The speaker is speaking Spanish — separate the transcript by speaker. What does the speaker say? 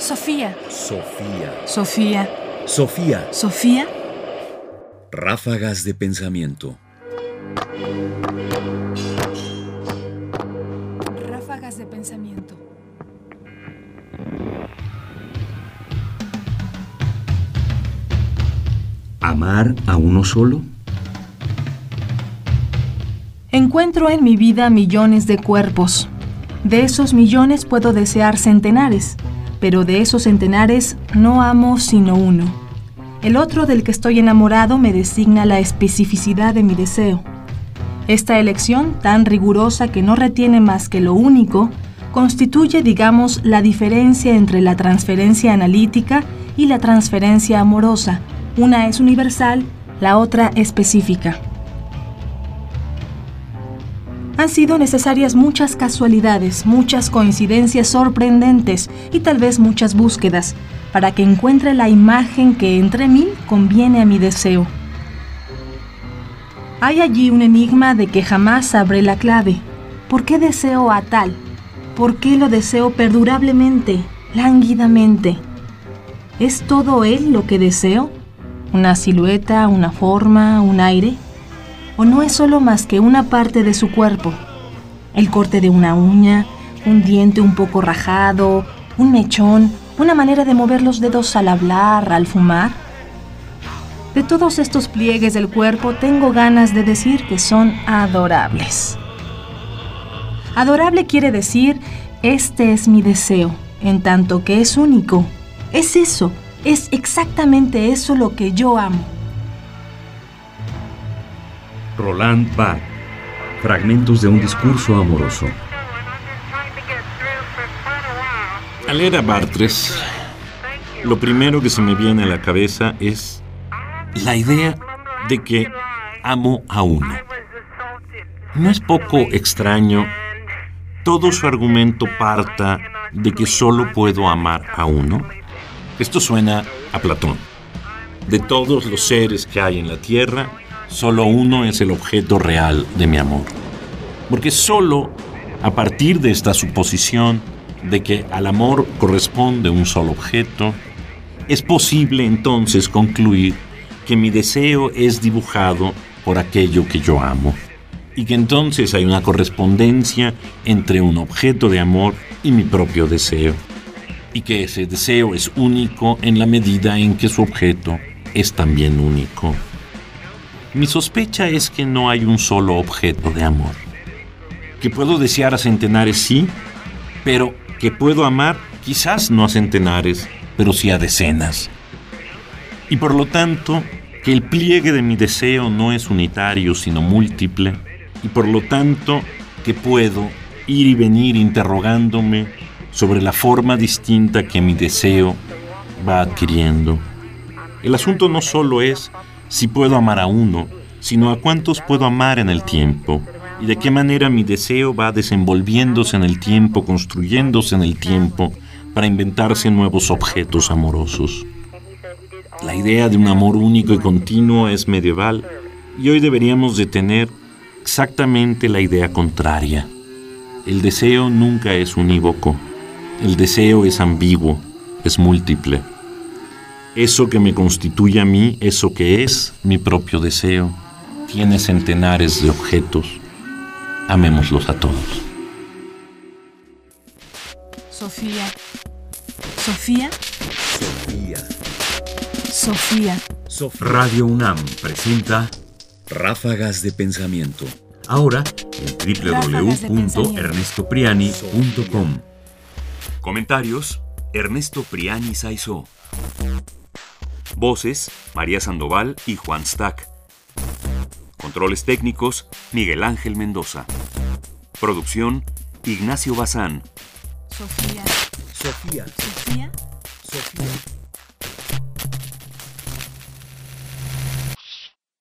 Speaker 1: Sofía.
Speaker 2: Sofía.
Speaker 1: Sofía.
Speaker 2: Sofía.
Speaker 1: Sofía.
Speaker 2: Ráfagas de pensamiento.
Speaker 1: Ráfagas de pensamiento.
Speaker 2: ¿Amar a uno solo?
Speaker 1: Encuentro en mi vida millones de cuerpos. De esos millones puedo desear centenares, pero de esos centenares no amo sino uno. El otro del que estoy enamorado me designa la especificidad de mi deseo. Esta elección, tan rigurosa que no retiene más que lo único, constituye, digamos, la diferencia entre la transferencia analítica y la transferencia amorosa. Una es universal, la otra específica. Han sido necesarias muchas casualidades, muchas coincidencias sorprendentes y tal vez muchas búsquedas para que encuentre la imagen que entre mí conviene a mi deseo. Hay allí un enigma de que jamás sabré la clave. ¿Por qué deseo a tal? ¿Por qué lo deseo perdurablemente, lánguidamente? ¿Es todo él lo que deseo? ¿Una silueta, una forma, un aire? ¿O no es solo más que una parte de su cuerpo? El corte de una uña, un diente un poco rajado, un mechón, una manera de mover los dedos al hablar, al fumar. De todos estos pliegues del cuerpo tengo ganas de decir que son adorables. Adorable quiere decir, este es mi deseo, en tanto que es único. Es eso, es exactamente eso lo que yo amo.
Speaker 2: Roland Barthes. Fragmentos de un discurso amoroso.
Speaker 3: Al leer a Bartres, lo primero que se me viene a la cabeza es la idea de que amo a uno. No es poco extraño todo su argumento parta de que solo puedo amar a uno. Esto suena a Platón. De todos los seres que hay en la Tierra, solo uno es el objeto real de mi amor. Porque solo a partir de esta suposición de que al amor corresponde un solo objeto, es posible entonces concluir que mi deseo es dibujado por aquello que yo amo y que entonces hay una correspondencia entre un objeto de amor y mi propio deseo y que ese deseo es único en la medida en que su objeto es también único. Mi sospecha es que no hay un solo objeto de amor. Que puedo desear a centenares, sí, pero que puedo amar quizás no a centenares, pero sí a decenas. Y por lo tanto, que el pliegue de mi deseo no es unitario, sino múltiple, y por lo tanto, que puedo ir y venir interrogándome sobre la forma distinta que mi deseo va adquiriendo. El asunto no solo es si puedo amar a uno, sino a cuántos puedo amar en el tiempo y de qué manera mi deseo va desenvolviéndose en el tiempo, construyéndose en el tiempo para inventarse nuevos objetos amorosos. La idea de un amor único y continuo es medieval y hoy deberíamos de tener exactamente la idea contraria. El deseo nunca es unívoco, el deseo es ambiguo, es múltiple. Eso que me constituye a mí, eso que es mi propio deseo, tiene centenares de objetos. Amémoslos a todos.
Speaker 1: Sofía. Sofía.
Speaker 2: Sofía.
Speaker 1: Sofía.
Speaker 2: Radio UNAM presenta Ráfagas de Pensamiento. Ahora en www.ernestopriani.com. Comentarios: Ernesto Priani Saizó. Voces: María Sandoval y Juan Stack. Controles técnicos: Miguel Ángel Mendoza. Producción: Ignacio Bazán.
Speaker 1: Sofía.
Speaker 2: Sofía.
Speaker 1: Sofía.
Speaker 2: Sofía.